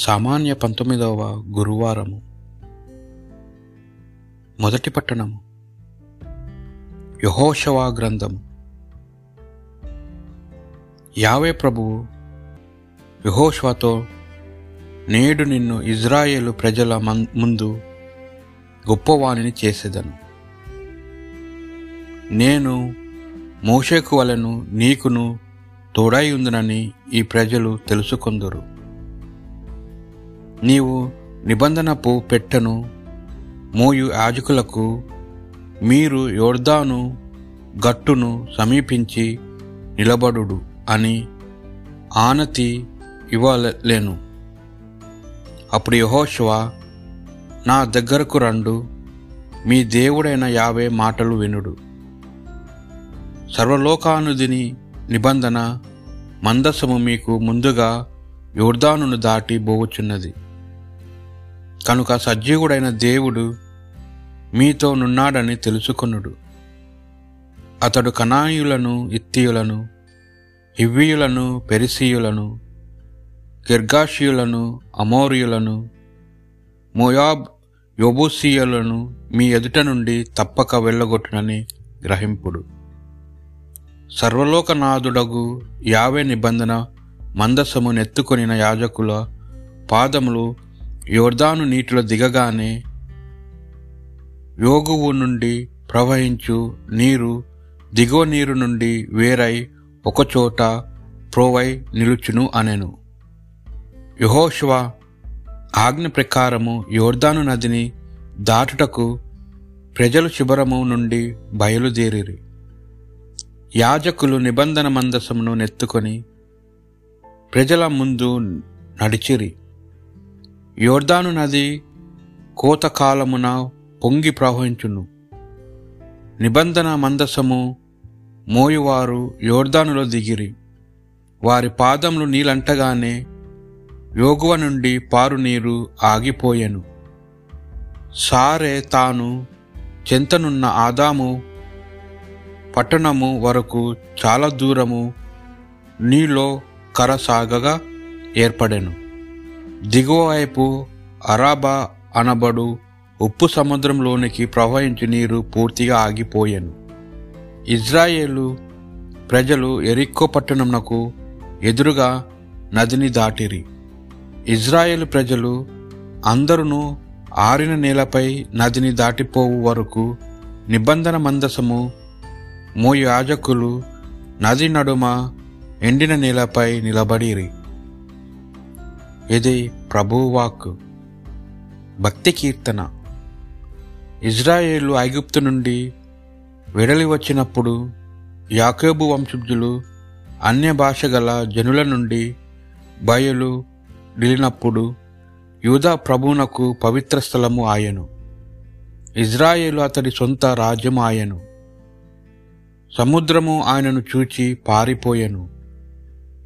సామాన్య పంతొమ్మిదవ గురువారము. మొదటి పట్టణము. యహోషవా గ్రంథము. యావే ప్రభువు యహోషవాతో నేడు నిన్ను ఇజ్రాయేలు ప్రజల మం- ముందు గొప్పవాణిని చేసేదను. నేను మోషేకు వలను నీకును తోడై ఉందనని ఈ ప్రజలు తెలుసుకొందురు. నీవు నిబంధనపు పెట్టెను మోయు యాజకులకు మీరు యోర్దాను గట్టును సమీపించి నిలబడుడు అని ఆనతి ఇవ్వలేను. అప్పుడు యహోశివ నా దగ్గరకు రండు మీ దేవుడైన యావే మాటలు వినుడు. సర్వలోకానుదిని నిబంధన మందసము మీకు ముందుగా యోర్దానును దాటి పోవచ్చున్నది. కనుక సజీవుడైన దేవుడు మీతో నున్నాడని తెలుసుకొనుడు. అతడు కనాయులను ఇత్తియులను హివ్వీయులను పెరిసీయులను గిర్గాషియులను అమోరియులను మోయాబ్ యోబూసీయులను మీ ఎదుట నుండి తప్పక వెళ్ళగొట్టునని గ్రహింపుడు. సర్వలోకనాథుడగు యావే నిబంధన మందసము నెత్తుకొనిన యాజకుల పాదములు యోర్దాను నీటిలో దిగగానే యోగువు నుండి ప్రవహించు నీరు దిగువ నీరు నుండి వేరై ఒకచోట ప్రోవై నిలుచును అనెను. యహోశివ ఆజ్ఞ ప్రకారము యోర్దాను నదిని దాటుటకు ప్రజలు శిబరము నుండి బయలుదేరిరి. యాజకులు నిబంధన మందసమును నెత్తుకొని ప్రజల ముందు నడిచిరి. యోర్దాను నది కోతకాలమున పొంగి ప్రవహించును. నిబంధన మందసము మోయువారు యోర్దానులో దిగిరి. వారి పాదములు నీలంటగానే యోగువ నుండి పారు నీరు ఆగిపోయెను. సారే తాను చెంతనున్న ఆదాము పట్టణము వరకు చాలా దూరము నీలో కరసాగగా ఏర్పడెను. దిగువ వైపు అరాబా అనబడు ఉప్పు సముద్రంలోనికి ప్రవహించి నీరు పూర్తిగా ఆగిపోయాను. ఇజ్రాయేలు ప్రజలు ఎరిక్కో పట్టణమునకు ఎదురుగా నదిని దాటిరి. ఇజ్రాయేల్ ప్రజలు అందరును ఆరిన నేలపై నదిని దాటిపోవు వరకు నిబంధన మందసము మో యాజకులు నది నడుమ ఎండిన నేలపై నిలబడిరి. ఇది ప్రభువాక్ భక్తి కీర్తన. ఇజ్రాయేలు ఐగుప్తు నుండి విడలి వచ్చినప్పుడు యాకోబు వంశజులు అన్య భాష గల జనుల నుండి బయలు నిలినప్పుడు యూదా ప్రభువునకు పవిత్ర స్థలము ఆయను. ఇజ్రాయేలు అతడి సొంత రాజ్యము ఆయను. సముద్రము ఆయనను చూచి పారిపోయెను.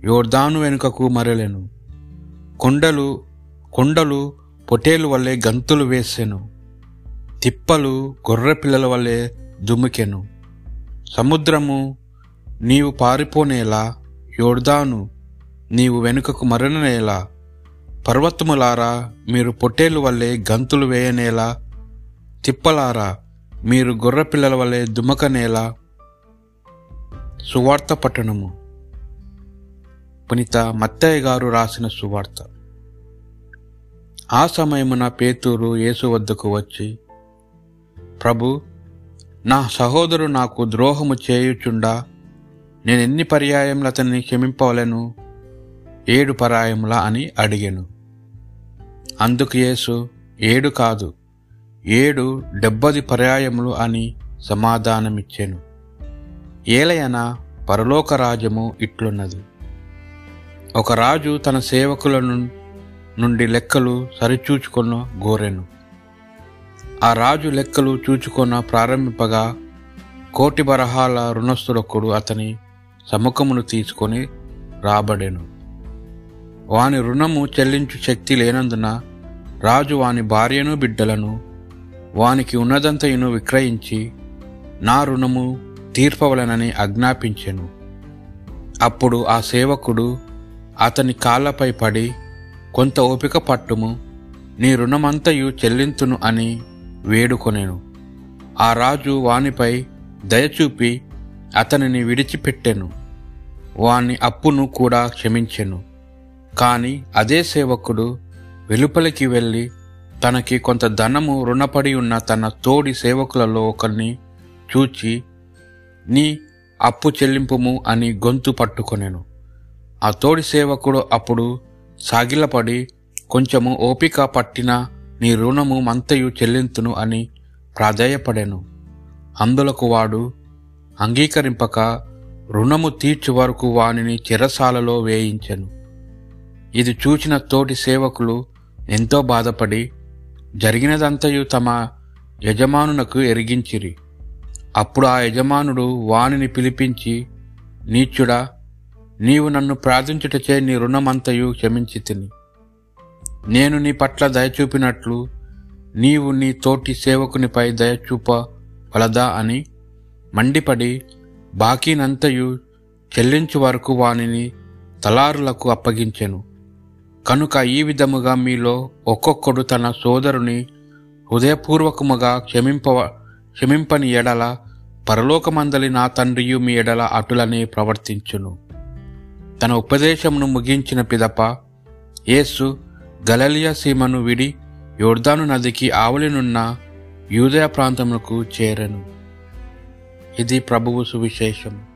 యోర్దాను వెనుకకు మరలెను. కొండలు కొండలు పొటేలు వల్లే గంతులు వేసెను. తిప్పలు గొర్రె పిల్లల వల్లే దుమికెను. సముద్రము నీవు పారిపోనేలా యోర్దాను నీవు వెనుకకు మరణనేలా పర్వతములారా మీరు పొట్టేలు వల్లే గంతులు వేయనేలా. తిప్పలారా మీరు గొర్రె పిల్లల వలె దుమకనేలా. సువార్త పట్టణము. పునీత మత్తయ్య గారు రాసిన సువార్త. ఆ సమయమున పేతూరు యేసు వద్దకు వచ్చి ప్రభు నా సహోదరు నాకు ద్రోహము చేయుచుండా నేను ఎన్ని పర్యాయములు అతన్ని క్షమింపవలను? ఏడు పరాయముల? అని అడిగాను. అందుకు యేసు ఏడు కాదు ఏడు డెబ్బది పర్యాయములు అని సమాధానమిచ్చాను. ఏలయన పరలోక రాజ్యము ఇట్లున్నది. ఒక రాజు తన సేవకులను నుండి లెక్కలు సరిచూచుకొన గోరెను. ఆ రాజు లెక్కలు చూచుకొన ప్రారంభింపగా కోటి బరహాల రుణస్థుడొక్కడు అతని సముఖమును తీసుకొని రాబడెను. వాని రుణము చెల్లించు శక్తి లేనందున రాజు వాని భార్యను బిడ్డలను వానికి ఉన్నదంతయును విక్రయించి నా రుణము తీర్పవలనని ఆజ్ఞాపించెను. అప్పుడు ఆ సేవకుడు అతని కాళ్ళపై పడి కొంత ఓపిక పట్టుము నీ రుణమంతయు చెల్లింతును అని వేడుకొనెను. ఆ రాజు వానిపై దయచూపి అతనిని విడిచిపెట్టెను. వాని అప్పును కూడా క్షమించెను. కాని అదే సేవకుడు వెలుపలికి వెళ్ళి తనకి కొంత ధనము రుణపడి ఉన్న తన తోడి సేవకులలో ఒకరిని చూచి నీ అప్పు చెల్లింపుము అని గొంతు పట్టుకొనెను. ఆ తోడి సేవకుడు అప్పుడు సాగిలపడి కొంచెము ఓపిక పట్టిన నీ రుణము మంతయు చెల్లింతును అని ప్రాధేయపడెను. అందులకు వాడు అంగీకరింపక రుణము తీర్చు వరకు వానిని చెరసాలలో వేయించెను. ఇది చూచిన తోటి సేవకులు ఎంతో బాధపడి జరిగినదంతయు తమ యజమానునకు ఎరిగించిరి. అప్పుడు ఆ యజమానుడు వానిని పిలిపించి నీచుడా నీవు నన్ను ప్రార్థించుటచే నీ రుణమంతయు క్షమించి తిని. నేను నీ పట్ల దయచూపినట్లు నీవు నీ తోటి సేవకునిపై దయచూప వలదా అని మండిపడి బాకీనంతయు చెల్లించు వరకు వానిని తలారులకు అప్పగించెను. కనుక ఈ విధముగా మీలో ఒక్కొక్కడు తన సోదరుని హృదయపూర్వకముగా క్షమింప క్షమింపని ఎడల పరలోకమందలి నా తండ్రియు మీ ఎడల అటులనే ప్రవర్తించును. తన ఉపదేశమును ముగించిన పిదప యేసు గలలియా సీమను విడి యోర్దాను నదికి ఆవలినున్న యూదయ ప్రాంతములకు చేరను. ఇది ప్రభువు సువిశేషము.